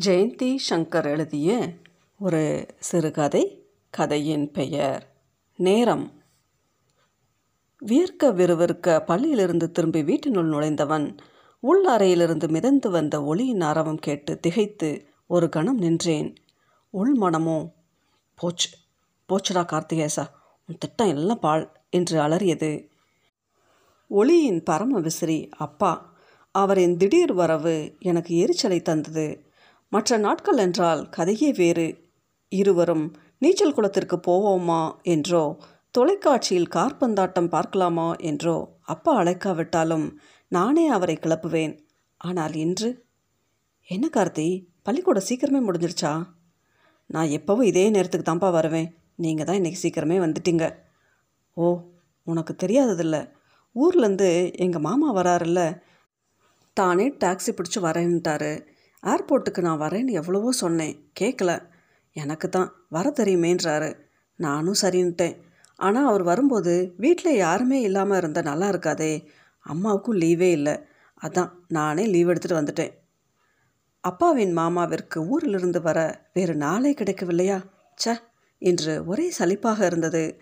ஜெயந்தி சங்கர் எழுதிய ஒரு சிறுகதை கதையின் பெயர் நேரம். வியர்க்க விறுவிற்க பள்ளியிலிருந்து திரும்பி வீட்டினுள் நுழைந்தவன் உள் அறையிலிருந்து மிதந்து வந்த ஒளியின் ஆரவம் கேட்டு திகைத்து ஒரு கணம் நின்றேன். உள் மனமோ? போச்சு போச்சுடா கார்த்திகேசா உன் திட்டம் எல்லாம் பால் என்று அலறியது. ஒளியின் பரம விசிறி அப்பா அவரின் திடீர் வரவு எனக்கு எரிச்சலை தந்தது. மற்ற நாட்கள் என்றால் கதையே வேறு. இருவரும் நீச்சல் குளத்திற்கு போவோமா? என்றோ தொலைக்காட்சியில் கார்பந்தாட்டம் பார்க்கலாமா? என்றோ அப்பா அழைக்காவிட்டாலும் நானே அவரை கிளப்புவேன். ஆனால் இன்று என்ன கார்த்தி? பள்ளிக்கூடம் சீக்கிரமே முடிஞ்சிருச்சா? நான் எப்போவும் இதே நேரத்துக்கு தான்ப்பா வருவேன். நீங்கள் தான் இன்றைக்கி சீக்கிரமே வந்துட்டீங்க. ஓ உனக்கு தெரியாததில்ல. ஊர்லேருந்து எங்கள் மாமா வராருல்ல. தானே டாக்ஸி பிடிச்சி வரேன்ட்டாரு. ஏர்போர்ட்டுக்கு நான் வரேன்னு எவ்வளவோ சொன்னேன். கேட்கல எனக்கு தான். வர தெரியுமேன்றாரு. நானும் சரின்ட்டேன் ஆனால் அவர் வரும்போது வீட்டில் யாருமே இல்லாமல் இருந்தால் நல்லா இருக்காதே. அம்மாவுக்கும் லீவே இல்லை. அதான் நானே லீவ் எடுத்துகிட்டு வந்துட்டேன். அப்பாவின் மாமாவிற்கு ஊரிலிருந்து வர வேறு நாளே கிடைக்கவில்லையா? ச்ச இன்று ஒரே சலிப்பாக இருந்தது.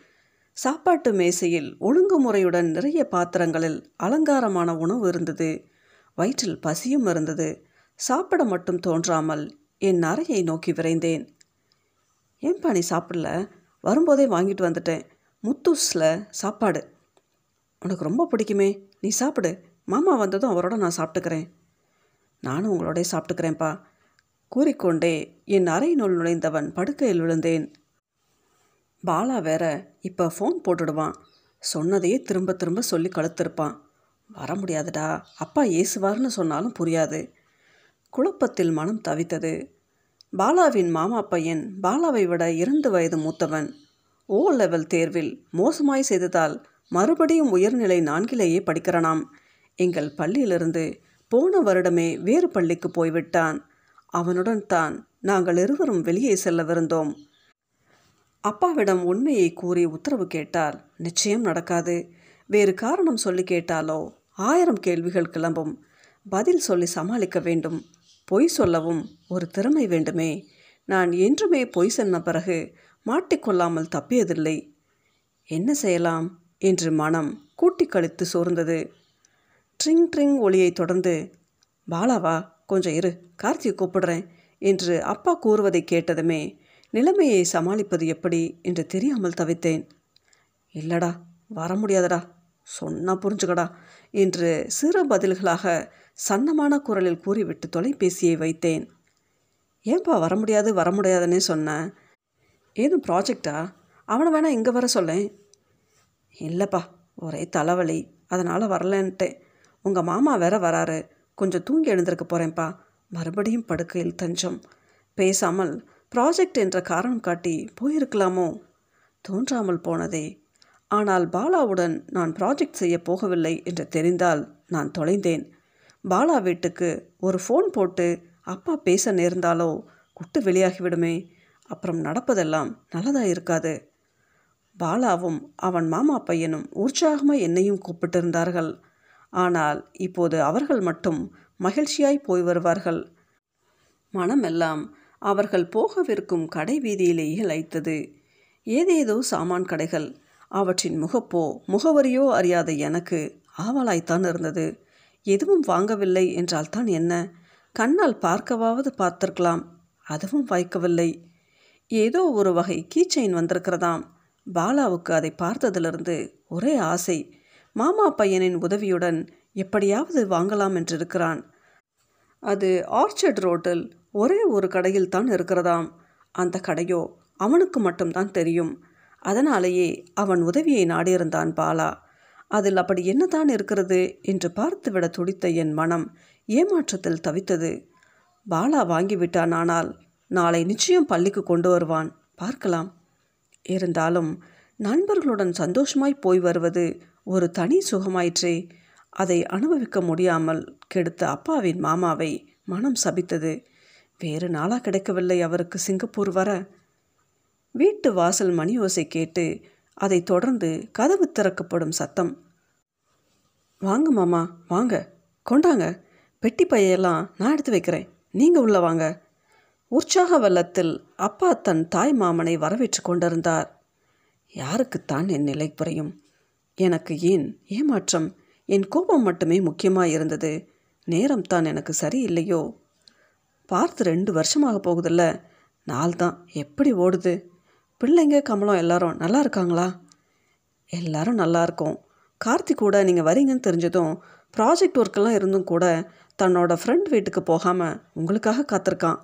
சாப்பாட்டு மேசையில் ஒழுங்குமுறையுடன் நிறைய பாத்திரங்களில் அலங்காரமான உணவு இருந்தது. வயிற்றில் பசியும் இருந்தது. சாப்பிட மட்டும் தோன்றாமல் என் அறையை நோக்கி விரைந்தேன். ஏன்பா நீ சாப்பிடல? வரும்போதே வாங்கிட்டு வந்துட்டேன். முத்தூஸில் சாப்பாடு. உனக்கு ரொம்ப பிடிக்குமே. நீ சாப்பிடு. மாமா வந்ததும் அவரோட நான் சாப்பிட்டுக்கிறேன். நானும் உங்களோடய சாப்பிட்டுக்கிறேன்ப்பா கூறிக்கொண்டே என் அறையினுள் நுழைந்தவன் படுக்கையில் விழுந்தேன். பாலா வேற இப்போ ஃபோன் போட்டுடுவான். சொன்னதையே திரும்ப திரும்ப சொல்லி கழுத்திருப்பான். வர முடியாதுடா. அப்பா ஏசுவார்னு சொன்னாலும் புரியாது. குழப்பத்தில் மனம் தவித்தது. பாலாவின் மாமா பையன் பாலாவை விட இரண்டு வயது மூத்தவன். ஓ லெவல் தேர்வில் மோசமாய் செய்ததால் மறுபடியும் உயர்நிலை நான்கிலேயே படிக்கிறனாம். எங்கள் பள்ளியிலிருந்து போன வருடமே வேறு பள்ளிக்கு போய்விட்டான். அவனுடன் தான் நாங்கள் இருவரும் வெளியே செல்லவிருந்தோம். அப்பாவிடம் உண்மையை கூறி உத்தரவு கேட்டால் நிச்சயம் நடக்காது. வேறு காரணம் சொல்லி கேட்டாலோ? ஆயிரம் கேள்விகள் கிளம்பும். பதில் சொல்லி சமாளிக்க வேண்டும். பொய் சொல்லவும் ஒரு திறமை வேண்டுமே. நான் என்றுமே பொய் சொன்ன பிறகு மாட்டிக்கொள்ளாமல் தப்பியதில்லை. என்ன செய்யலாம்? என்று மனம் கூட்டி கழித்து சோர்ந்தது. ட்ரிங் ட்ரிங் ஒளியை தொடர்ந்து பாலாவா கொஞ்சம் இரு கார்த்தியை கூப்பிடுறேன் என்று அப்பா கூறுவதை கேட்டதுமே நிலைமையை சமாளிப்பது எப்படி? என்று தெரியாமல் தவித்தேன். இல்லடா வர முடியாதடா சொன்னா புரிஞ்சுக்கடா என்று சிறு பதில்களாக சன்னமான குரலில் கூறிவிட்டு தொலைபேசியை வைத்தேன். ஏன்பா வர முடியாது வர முடியாதுன்னே சொன்னேன் ஏதும் ப்ராஜெக்டா? அவனை வேணா இங்கே வர சொல்லேன். இல்லைப்பா ஒரே தலைவலி. அதனால் வரலன்ட்டேன். உங்கள் மாமா வேற வராரு. கொஞ்சம் தூங்கி எழுந்திருக்க போகிறேன்ப்பா மறுபடியும் படுக்கையில் தஞ்சம். பேசாமல் ப்ராஜெக்ட் என்ற காரணம் காட்டி போயிருக்கலாமோ? தோன்றாமல் போனதே. ஆனால் பாலாவுடன் நான் ப்ராஜெக்ட் செய்ய போகவில்லை என்று தெரிந்தால் நான் தொலைந்தேன். பாலா வீட்டுக்கு ஒரு ஃபோன் போட்டு அப்பா பேச நேர்ந்தாலோ? குட்டு வெளியாகிவிடுமே. அப்புறம் நடப்பதெல்லாம் நல்லதாக இருக்காது. பாலாவும் அவன் மாமா பையனும் உற்சாகமாக என்னையும் கூப்பிட்டிருந்தார்கள். ஆனால் இப்போது அவர்கள் மட்டும் மகிழ்ச்சியாய் போய் வருவார்கள். மனமெல்லாம் அவர்கள் போகவிருக்கும் கடை வீதியிலேயே லைத்தது ஏதேதோ சாமான் கடைகள் அவற்றின் முகப்போ முகவரியோ அறியாத எனக்கு ஆவலாய்த்தான் இருந்தது. எதுவும் வாங்கவில்லை என்றால் தான் என்ன? கண்ணால் பார்க்கவாவது பார்த்திருக்கலாம் அதுவும் வாய்க்கவில்லை. ஏதோ ஒரு வகை கீச்சைன் வந்திருக்கிறதாம். பாலாவுக்கு அதை பார்த்ததிலிருந்து ஒரே ஆசை. மாமா பையனின் உதவியுடன் எப்படியாவது வாங்கலாம் என்றிருக்கிறான். அது ஆர்ச்சர்ட் ரோட்டில் ஒரே ஒரு கடையில் தான் இருக்கிறதாம். அந்த கடையோ அவனுக்கு மட்டும்தான் தெரியும். அதனாலேயே அவன் உதவியை நாடியிருந்தான் பாலா. அதில் அப்படி என்னதான் இருக்கிறது என்று பார்த்துவிட துடித்த என் மனம் ஏமாற்றத்தில் தவித்தது. பாலா வாங்கிவிட்டான் ஆனால் நாளை நிச்சயம் பள்ளிக்கு கொண்டு வருவான். பார்க்கலாம். இருந்தாலும் நண்பர்களுடன் சந்தோஷமாய் போய் வருவது ஒரு தனி சுகமாயிற்றே. அதை அனுபவிக்க முடியாமல் கெடுத்த அப்பாவின் மாமாவை மனம் சபித்தது. வேறு நாளாக கிடைக்கவில்லை அவருக்கு சிங்கப்பூர் வர. வீட்டு வாசல் மணி ஓசை கேட்டு அதை தொடர்ந்து கதவு திறக்கப்படும் சத்தம். வாங்க மாமா வாங்க. கொண்டாங்க. பெட்டி பையெல்லாம் நான் எடுத்து வைக்கிறேன். நீங்கள் உள்ளே வாங்க. உற்சாக வெள்ளத்தில் அப்பா தன் தாய் மாமனை வரவேற்று கொண்டிருந்தார். யாருக்குத்தான் என் நிலை புரியும்? எனக்கு ஏன் ஏமாற்றம்? என் கோபம் மட்டுமே முக்கியமாக இருந்தது. நேரம் தான் எனக்கு சரியில்லையோ? பார்த்து ரெண்டு வருஷமாக போகுதில்ல. நாள் தான் எப்படி ஓடுது? பிள்ளைங்க கமலம் எல்லாரும் நல்லா இருக்காங்களா? எல்லாரும் நல்லா இருக்கோம். கார்த்திக் கூட நீங்கள் வரீங்கன்னு தெரிஞ்சதும் ப்ராஜெக்ட் ஒர்க்கெல்லாம் இருந்தும் கூட தன்னோட ஃப்ரெண்ட் வீட்டுக்கு போகாமல் உங்களுக்காக காத்திருக்கான்.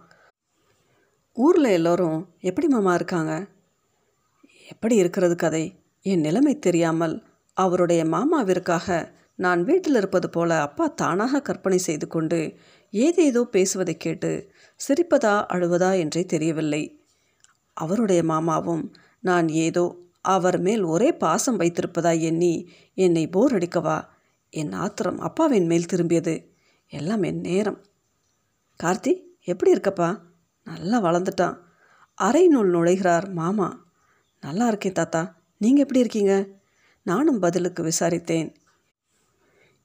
ஊரில் எல்லோரும் எப்படி மாமா இருக்காங்க? எப்படி இருக்கிறது கதை? என் நிலைமை தெரியாமல் அவருடைய மாமாவிற்காக நான் வீட்டில் இருப்பது போல அப்பா தானாக கற்பனை செய்து கொண்டு ஏதேதோ பேசுவதை கேட்டு சிரிப்பதா அழுவதா என்றே தெரியவில்லை. அவருடைய மாமாவும் நான் ஏதோ அவர் மேல் ஒரே பாசம் வைத்திருப்பதா எண்ணி என்னை போர் அடிக்கவா? என் ஆத்திரம் அப்பாவின் மேல் திரும்பியது. எல்லாம் என் நேரம். கார்த்தி எப்படி இருக்கப்பா? நல்லா வளர்ந்துட்டான். அரை நூல் நுழைகிறார் மாமா. நல்லா இருக்கேன் தாத்தா. நீங்கள் எப்படி இருக்கீங்க? நானும் பதிலுக்கு விசாரித்தேன்.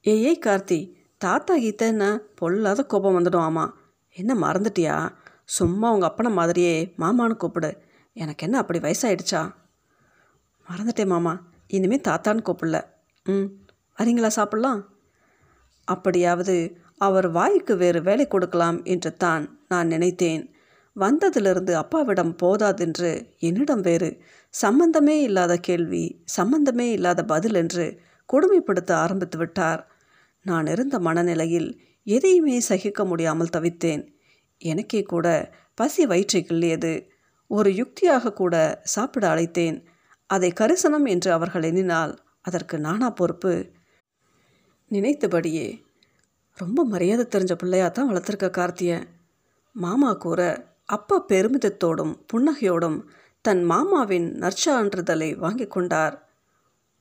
ஏய் ஏய் கார்த்தி. தாத்தா கீத்தன்னா பொல்லாத கோபம் வந்துடும் ஆமாம் என்ன மறந்துட்டியா? சும்மா உங்கள் அப்பனை மாதிரியே மாமான்னு கூப்பிடு. எனக்கு என்ன அப்படி வயசாயிடுச்சா? மறந்துட்டேன் மாமா. இனிமேல் தாத்தான்னு கூப்பிடல. ம் வரீங்களா சாப்பிட்லாம்? அப்படியாவது அவர் வாய்க்கு வேறு வேலை கொடுக்கலாம் என்று தான் நான் நினைத்தேன். வந்ததிலிருந்து அப்பாவிடம் போதாதென்று என்னிடம் வேறு சம்பந்தமே இல்லாத கேள்வி சம்பந்தமே இல்லாத பதில் என்று கொடுமைப்படுத்த ஆரம்பித்து விட்டார். நான் இருந்த மனநிலையில் எதையுமே சகிக்க முடியாமல் தவித்தேன். எனக்கே கூட பசி வயிற்றை கிள்ளியது ஒரு யுக்தியாக கூட சாப்பிட அழைத்தேன். அதை கரிசனம் என்று அவர்கள் எண்ணினால் அதற்கு நானா பொறுப்பு? நினைத்தபடியே ரொம்ப மரியாதை தெரிஞ்ச பிள்ளையாக தான் வளர்த்துருக்க கார்த்திய மாமா கூற அப்பா பெருமிதத்தோடும் புன்னகையோடும் தன் மாமாவின் நற்சான்றிதழை வாங்கி கொண்டார்.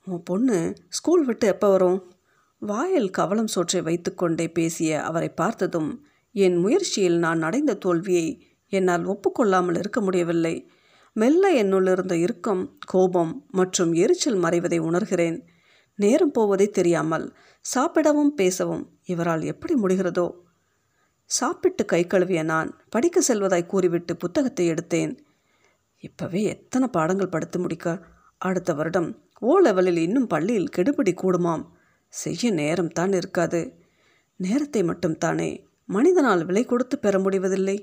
உன் பொண்ணு ஸ்கூல் விட்டு எப்போ வரும்? வாயில் கவலம் சோற்றை வைத்துக்கொண்டே பேசிய அவரை பார்த்ததும் என் முயற்சியில் நான் அடைந்த தோல்வியை என்னால் ஒப்புக்கொள்ளாமல் இருக்க முடியவில்லை. மெல்ல என்னுள் இருந்த இறுக்கம் கோபம் மற்றும் எரிச்சல் மறைவதை உணர்கிறேன். நேரம் போவதே தெரியாமல் சாப்பிடவும் பேசவும் இவரால் எப்படி முடிகிறதோ? சாப்பிட்டு கை கழுவிய நான் படிக்க செல்வதாய் கூறிவிட்டு புத்தகத்தை எடுத்தேன். இப்போவே எத்தனை பாடங்கள் படித்து முடிக்க? அடுத்த வருடம் ஓ லெவலில் இன்னும் பள்ளியில் கெடுபிடி கூடுமாம். செய்ய நேரம் தான் இருக்காது. நேரத்தை மட்டும் தானே மனிதனால் விலை கொடுத்து பெற முடிவதில்லை?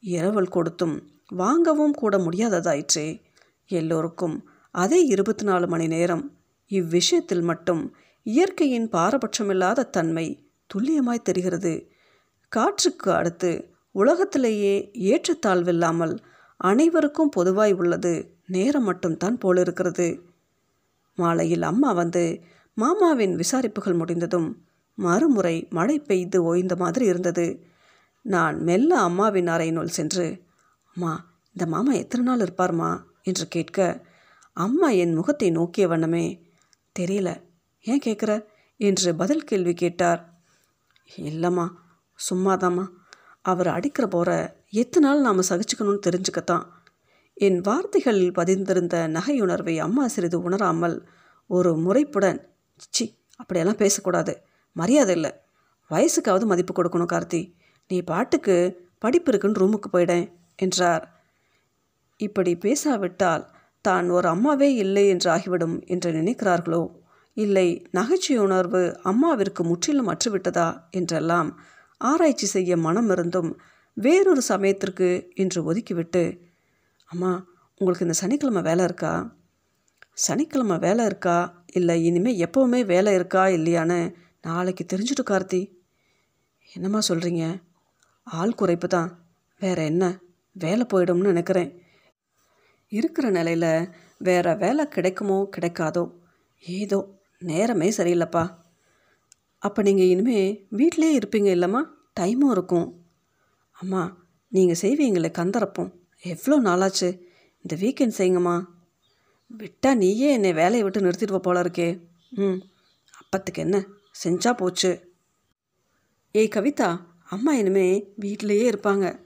இரவல் கொடுத்தும் வாங்கவும் கூட முடியாததாயிற்றே. எல்லோருக்கும் அதே இருபத்தி நாலு மணி நேரம். இவ்விஷயத்தில் மட்டும் இயற்கையின் பாரபட்சமில்லாத தன்மை துல்லியமாய் தெரிகிறது. காற்றுக்கு அடுத்து உலகத்திலேயே ஏற்றத்தாழ்வில்லாமல் அனைவருக்கும் பொதுவாய் உள்ளது நேரம் மட்டும்தான் போலிருக்கிறது. மாலையில் அம்மா வந்து மாமாவின் விசாரிப்புகள் முடிந்ததும் மறுமுறை மழை பெய்து ஓய்ந்த மாதிரி இருந்தது. நான் மெல்ல அம்மாவின் அறையினுள் சென்று அம்மா இந்த மாமா எத்தனை நாள் இருப்பார்மா? என்று கேட்க அம்மா என் முகத்தை நோக்கிய வண்ணமே. தெரியல ஏன் கேட்குற? என்று பதில் கேள்வி கேட்டார். இல்லைம்மா சும்மாதாம்மா. அவர் அடிக்கிற போகிற எத்தனை நாள் நாம் சகிச்சுக்கணும்னு தெரிஞ்சுக்கத்தான். என் வார்த்தைகளில் பதிந்திருந்த நகையுணர்வை அம்மா சிறிது உணராமல் ஒரு முறைப்புடன் சி அப்படியெல்லாம் பேசக்கூடாது. மரியாதை இல்லை. வயசுக்காவது மதிப்பு கொடுக்கணும் கார்த்தி. நீ பாட்டுக்கு படிப்பு இருக்குன்னு ரூமுக்கு போயிடேன் என்றார். இப்படி பேசாவிட்டால் தான் ஒரு அம்மாவே இல்லை என்று ஆகிவிடும் என்று நினைக்கிறார்களோ? இல்லை நகைச்சுவை உணர்வு அம்மாவிற்கு முற்றிலும் அற்றுவிட்டதா? என்றெல்லாம் ஆராய்ச்சி செய்ய மனம் இருந்தும் வேறொரு சமயத்திற்கு என்று ஒதுக்கிவிட்டு அம்மா உங்களுக்கு இந்த சனிக்கிழமை வேலை இருக்கா? சனிக்கிழமை வேலை இருக்கா? இல்லை இனிமேல் எப்போவுமே வேலை இருக்கா இல்லையான்னு நாளைக்கு தெரிஞ்சுட்டு கார்த்தி. என்னம்மா சொல்கிறீங்க ஆள் குறைப்பு தான். வேற என்ன? வேலை போயிடும்னு நினைக்கிறேன். இருக்கிற நிலையில் வேற வேலை கிடைக்குமோ கிடைக்காதோ? ஏதோ நேரமே சரியில்லைப்பா. அப்போ நீங்கள் இனிமே வீட்டிலே இருப்பீங்க இல்லைம்மா? டைமும் இருக்கும். அம்மா நீங்கள் செய்வீங்களே கந்தரப்போம். எவ்வளோ நாளாச்சு? இந்த வீக்கெண்ட் செய்யுங்கம்மா. விட்டா நீயே என்னை வேலையை விட்டு நிறுத்திடுவ போல இருக்கே. ம். அப்பத்துக்கு என்ன? செஞ்சா போச்சு. ஏய் கவிதா. அம்மா இனிமே வீட்டிலேயே இருப்பாங்க.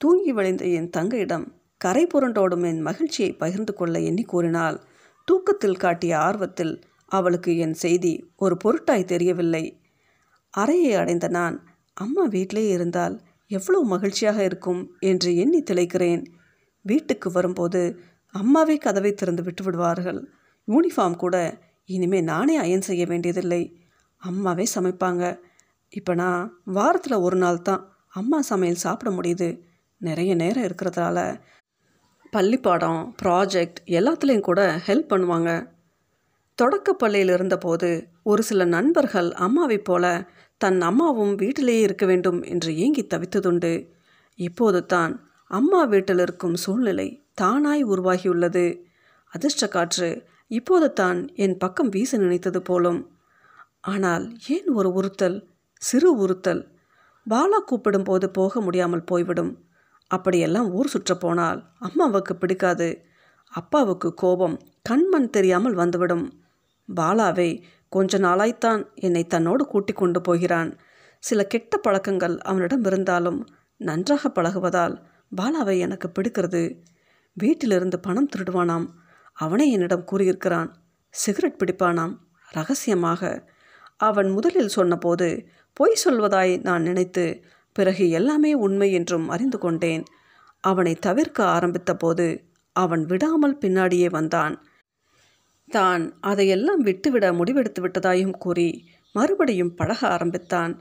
தூங்கி வழிந்த என் தங்கையிடம் கரை புரண்டோடும் என் மகிழ்ச்சியை பகிர்ந்து கொள்ள எண்ணி கூறினாள். தூக்கத்தில் காட்டிய ஆர்வத்தில் அவளுக்கு என் செய்தி ஒரு பொருட்டாய் தெரியவில்லை. அறையை அடைந்த நான் அம்மா வீட்டிலே இருந்தால் எவ்வளவு மகிழ்ச்சியாக இருக்கும் என்று எண்ணி திளைக்கிறேன். வீட்டுக்கு வரும்போது அம்மாவே கதவை திறந்து விட்டு விடுவார்கள். யூனிஃபார்ம் கூட இனிமே நானே அயன் செய்ய வேண்டியதில்லை. அம்மாவே சமைப்பாங்க. இப்போ நான் வாரத்தில் ஒரு நாள் தான் அம்மா சமையல் சாப்பிட முடியுது. நிறைய நேரம் இருக்கிறதால பள்ளிப்பாடம் ப்ராஜெக்ட் எல்லாத்துலேயும் கூட ஹெல்ப் பண்ணுவாங்க. தொடக்கப்பள்ளியில் இருந்தபோது ஒரு சில நண்பர்கள் அம்மாவைப் போல தன் அம்மாவும் வீட்டிலேயே இருக்க வேண்டும் என்று ஏங்கி தவித்ததுண்டு. இப்போது தான் அம்மா வீட்டில் இருக்கும் சூழ்நிலை தானாய் உருவாகியுள்ளது. அதிர்ஷ்ட காற்று இப்போது தான் என் பக்கம் வீச நினைத்தது போலும். ஆனால் ஏன் ஒரு உறுத்தல்? சிறு உறுத்தல். பாலா கூப்பிடும்போது போக முடியாமல் போய்விடும். அப்படியெல்லாம் ஊர் சுற்ற போனால் அம்மாவுக்கு பிடிக்காது. அப்பாவுக்கு கோபம் கண்மண் தெரியாமல் வந்துவிடும். பாலாவை கொஞ்ச நாளாய்த்தான் என்னை தன்னோடு கூட்டிக் கொண்டு போகிறான். சில கெட்ட பழக்கங்கள் அவனிடம் இருந்தாலும் நன்றாக பழகுவதால் பாலாவை எனக்கு பிடிக்கிறது. வீட்டிலிருந்து பணம் திருடுவானாம். அவனே என்னிடம் கூறியிருக்கிறான். சிகரெட் பிடிப்பானாம். ரகசியமாக. அவன் முதலில் சொன்னபோது பொய் சொல்வதாய் நான் நினைத்து பிறகு எல்லாமே உண்மை என்றும் அறிந்து கொண்டேன். அவனை தவிர்க்க ஆரம்பித்த போது அவன் விடாமல் பின்னாடியே வந்தான். தான் அதையெல்லாம் விட்டுவிட முடிவெடுத்து விட்டதாயும் கூறி மறுபடியும் பழக ஆரம்பித்தான்.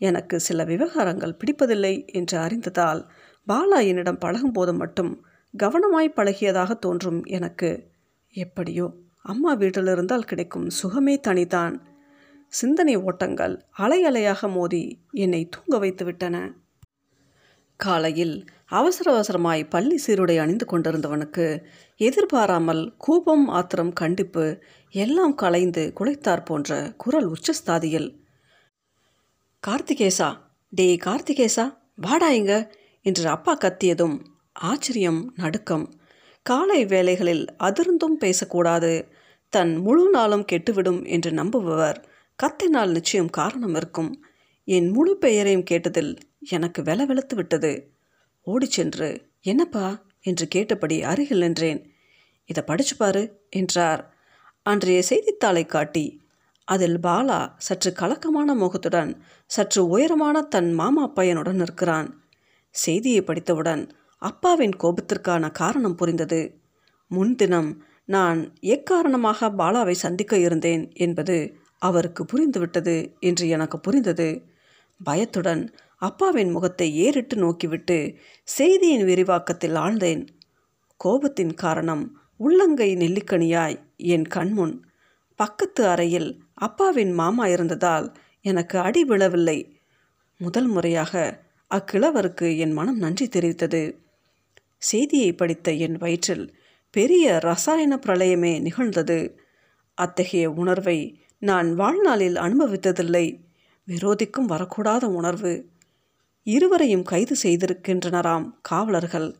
எனக்கு சில விவகாரங்கள் பிடிப்பதில்லை என்று அறிந்ததால் பாலா என்னிடம் பழகும்போது மட்டும் கவனமாய் பழகியதாக தோன்றும் எனக்கு. எப்படியோ அம்மா வீட்டில் இருந்தால் கிடைக்கும் சுகமே தனிதான். சிந்தனை ஓட்டங்கள் அலை அலையாக மோதி என்னை தூங்க வைத்து விட்டன. காலையில் அவசர அவசரமாய் பள்ளி சீருடை அணிந்து கொண்டிருந்தவனுக்கு எதிர்பாராமல் கூபம் ஆத்திரம் கண்டிப்பு எல்லாம் கலைந்து குலைத்தார் போன்ற குரல் உச்சஸ்தாதியில் கார்த்திகேசா டே கார்த்திகேசா வாடா இங்க என்று அப்பா கத்தியதும் ஆச்சரியம் நடுக்கம். காலை வேலைகளில் அதிர்ந்தும் பேசக்கூடாது தன் முழு நாளும் கெட்டுவிடும் என்று நம்புபவர் கத்தினால் நிச்சயம் காரணம் இருக்கும். என் முழு பெயரையும் கேட்டதில் எனக்கு வெல வெளுத்து விட்டது. ஓடிச் சென்று என்னப்பா? என்று கேட்டபடி அருகில் நின்றேன். இதை படிச்சு பாரு என்றார். அன்றைய செய்தித்தாளை காட்டி அதில் பாலா சற்று கலக்கமான முகத்துடன் சற்று உயரமான தன் மாமா பையனுடன் இருக்கிறான் செய்தியை படித்தவுடன் அப்பாவின் கோபத்திற்கான காரணம் புரிந்தது. முன்தினம் நான் எக்காரணமாக பாலாவை சந்திக்க இருந்தேன் என்பது அவருக்கு புரிந்துவிட்டது என்று எனக்கு புரிந்தது. பயத்துடன் அப்பாவின் முகத்தை ஏறிட்டு நோக்கிவிட்டு செய்தியின் விரிவாக்கத்தில் ஆழ்ந்தேன். கோபத்தின் காரணம் உள்ளங்கை நெல்லிக்கனியாய் என் கண்முன். பக்கத்து அறையில் அப்பாவின் மாமா இருந்ததால் எனக்கு அடி விழவில்லை. முதல் முறையாக அக்கிழவருக்கு என் மனம் நன்றி தெரிவித்தது. செய்தியை படித்த என் வயிற்றில் பெரிய ரசாயன பிரளயமே நிகழ்ந்தது. அத்தகைய உணர்வை நான் வாழ்நாளில் அனுபவித்ததில்லை. விரோதிக்கும் வரக்கூடாத உணர்வு. இருவரையும் கைது செய்திருக்கின்றனராம் காவலர்கள்.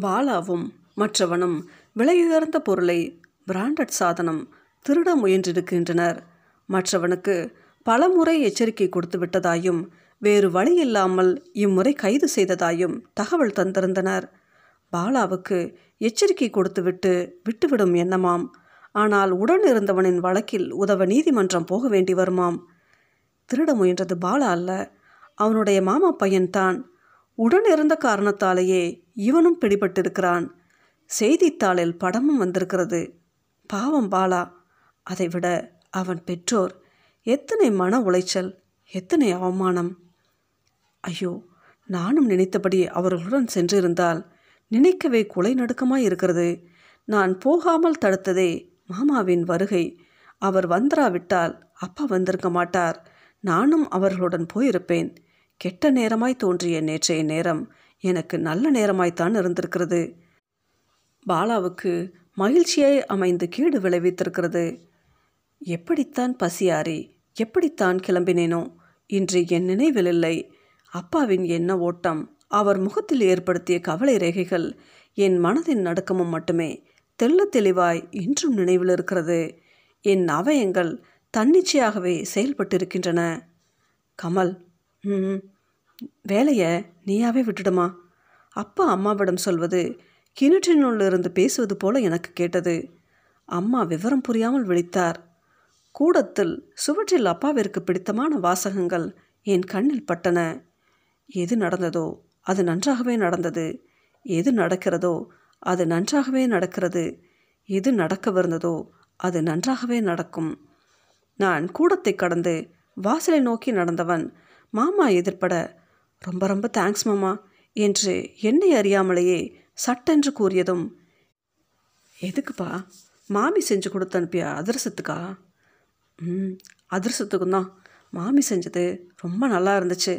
பாலாவும் மற்றவனும் விலையுயர்ந்த பொருளை பிராண்டட் சாதனம் திருட முயன்றிருக்கின்றனர். மற்றவனுக்கு பல முறை எச்சரிக்கை கொடுத்து விட்டதாயும் வேறு வழி இல்லாமல் இம்முறை கைது செய்ததாயும் தகவல் தந்திருந்தனர். பாலாவுக்கு எச்சரிக்கை கொடுத்துவிட்டு விட்டுவிடும் எண்ணமாம். ஆனால் உடன் இருந்தவனின் வழக்கில் உதவ நீதிமன்றம் போக வேண்டி வருமாம். திருட முயன்றது பாலா அல்ல. அவனுடைய மாமா பையன்தான் உடன் இருந்த காரணத்தாலேயே இவனும் பிடிபட்டிருக்கிறான். செய்தித்தாளில் படமும் வந்திருக்கிறது. பாவம் பாலா. அதைவிட அவன் பெற்றோர். எத்தனை மன உளைச்சல். எத்தனை அவமானம். ஐயோ நானும் நினைத்தபடி அவர்களுடன் சென்றிருந்தால் நினைக்கவே குலை நடுக்கமாய் இருக்கிறது. நான் போகாமல் தடுத்ததே மாமாவின் வருகை. அவர் வந்துராவிட்டால் அப்பா வந்திருக்க மாட்டார். நானும் அவர்களுடன் போயிருப்பேன். கெட்ட நேரமாய் தோன்றிய நேற்றைய நேரம் எனக்கு நல்ல நேரமாய்த்தான் இருந்திருக்கிறது. பாலாவுக்கு மகிழ்ச்சியாய் அமைந்து கீடு விளைவித்திருக்கிறது. எப்படித்தான் பசியாறி எப்படித்தான் கிளம்பினேனோ இன்று என் நினைவில் இல்லை அப்பாவின் எண்ண ஓட்டம் அவர் முகத்தில் ஏற்படுத்திய கவலை ரேகைகள் என் மனதின் நடுக்கமும் மட்டுமே. தெள்ள தெளிவாய் இன்றும் நினைவில் இருக்கிறது. என் அவயங்கள் தன்னிச்சையாகவே செயல்பட்டிருக்கின்றன. கமல் ம். வேலையை நீயாவே விட்டுடுமா? அப்பா அம்மாவிடம் சொல்வது கிணற்றினுள்ளிருந்து பேசுவது போல எனக்கு கேட்டது. அம்மா விவரம் புரியாமல் விழித்தார். கூடத்தில் சுவற்றில் அப்பாவிற்கு பிடித்தமான வாசகங்கள் என் கண்ணில் பட்டன. எது நடந்ததோ அது நன்றாகவே நடந்தது. எது நடக்கிறதோ அது நன்றாகவே நடக்கிறது. எது நடக்கவிருந்ததோ அது நன்றாகவே நடக்கும். நான் கூடத்தை கடந்து வாசலை நோக்கி நடந்தவன் மாமா எதிர்ப்பட ரொம்ப ரொம்ப தேங்க்ஸ் மாமா என்று என்னை அறியாமலேயே சட்டென்று கூறியதும் எதுக்குப்பா? மாமி செஞ்சு கொடுத்து அனுப்பிய அதிரசத்துக்கா? ம் அதிரசத்துக்கும் தான். மாமி செஞ்சது ரொம்ப நல்லா இருந்துச்சு.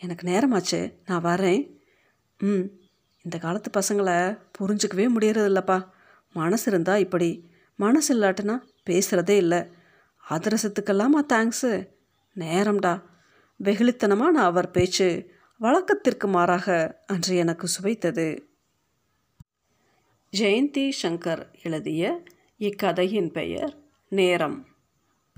எனக்கு நேரமாச்சு. நான் வரேன். ம் இந்த காலத்து பசங்களை புரிஞ்சிக்கவே முடியறதில்லப்பா. மனசு இருந்தால் இப்படி. மனசு இல்லாட்டினா பேசுகிறதே இல்லை. அதிரசத்துக்கெல்லாமா தேங்க்ஸு நேரம்டா. வெகுளித்தனமான அவர் பேச்சு வழக்கத்திற்கு மாறாக அன்று எனக்கு சுவைத்தது. ஜெயந்தி சங்கர் எழுதிய இக்கதையின் பெயர் நேரம்.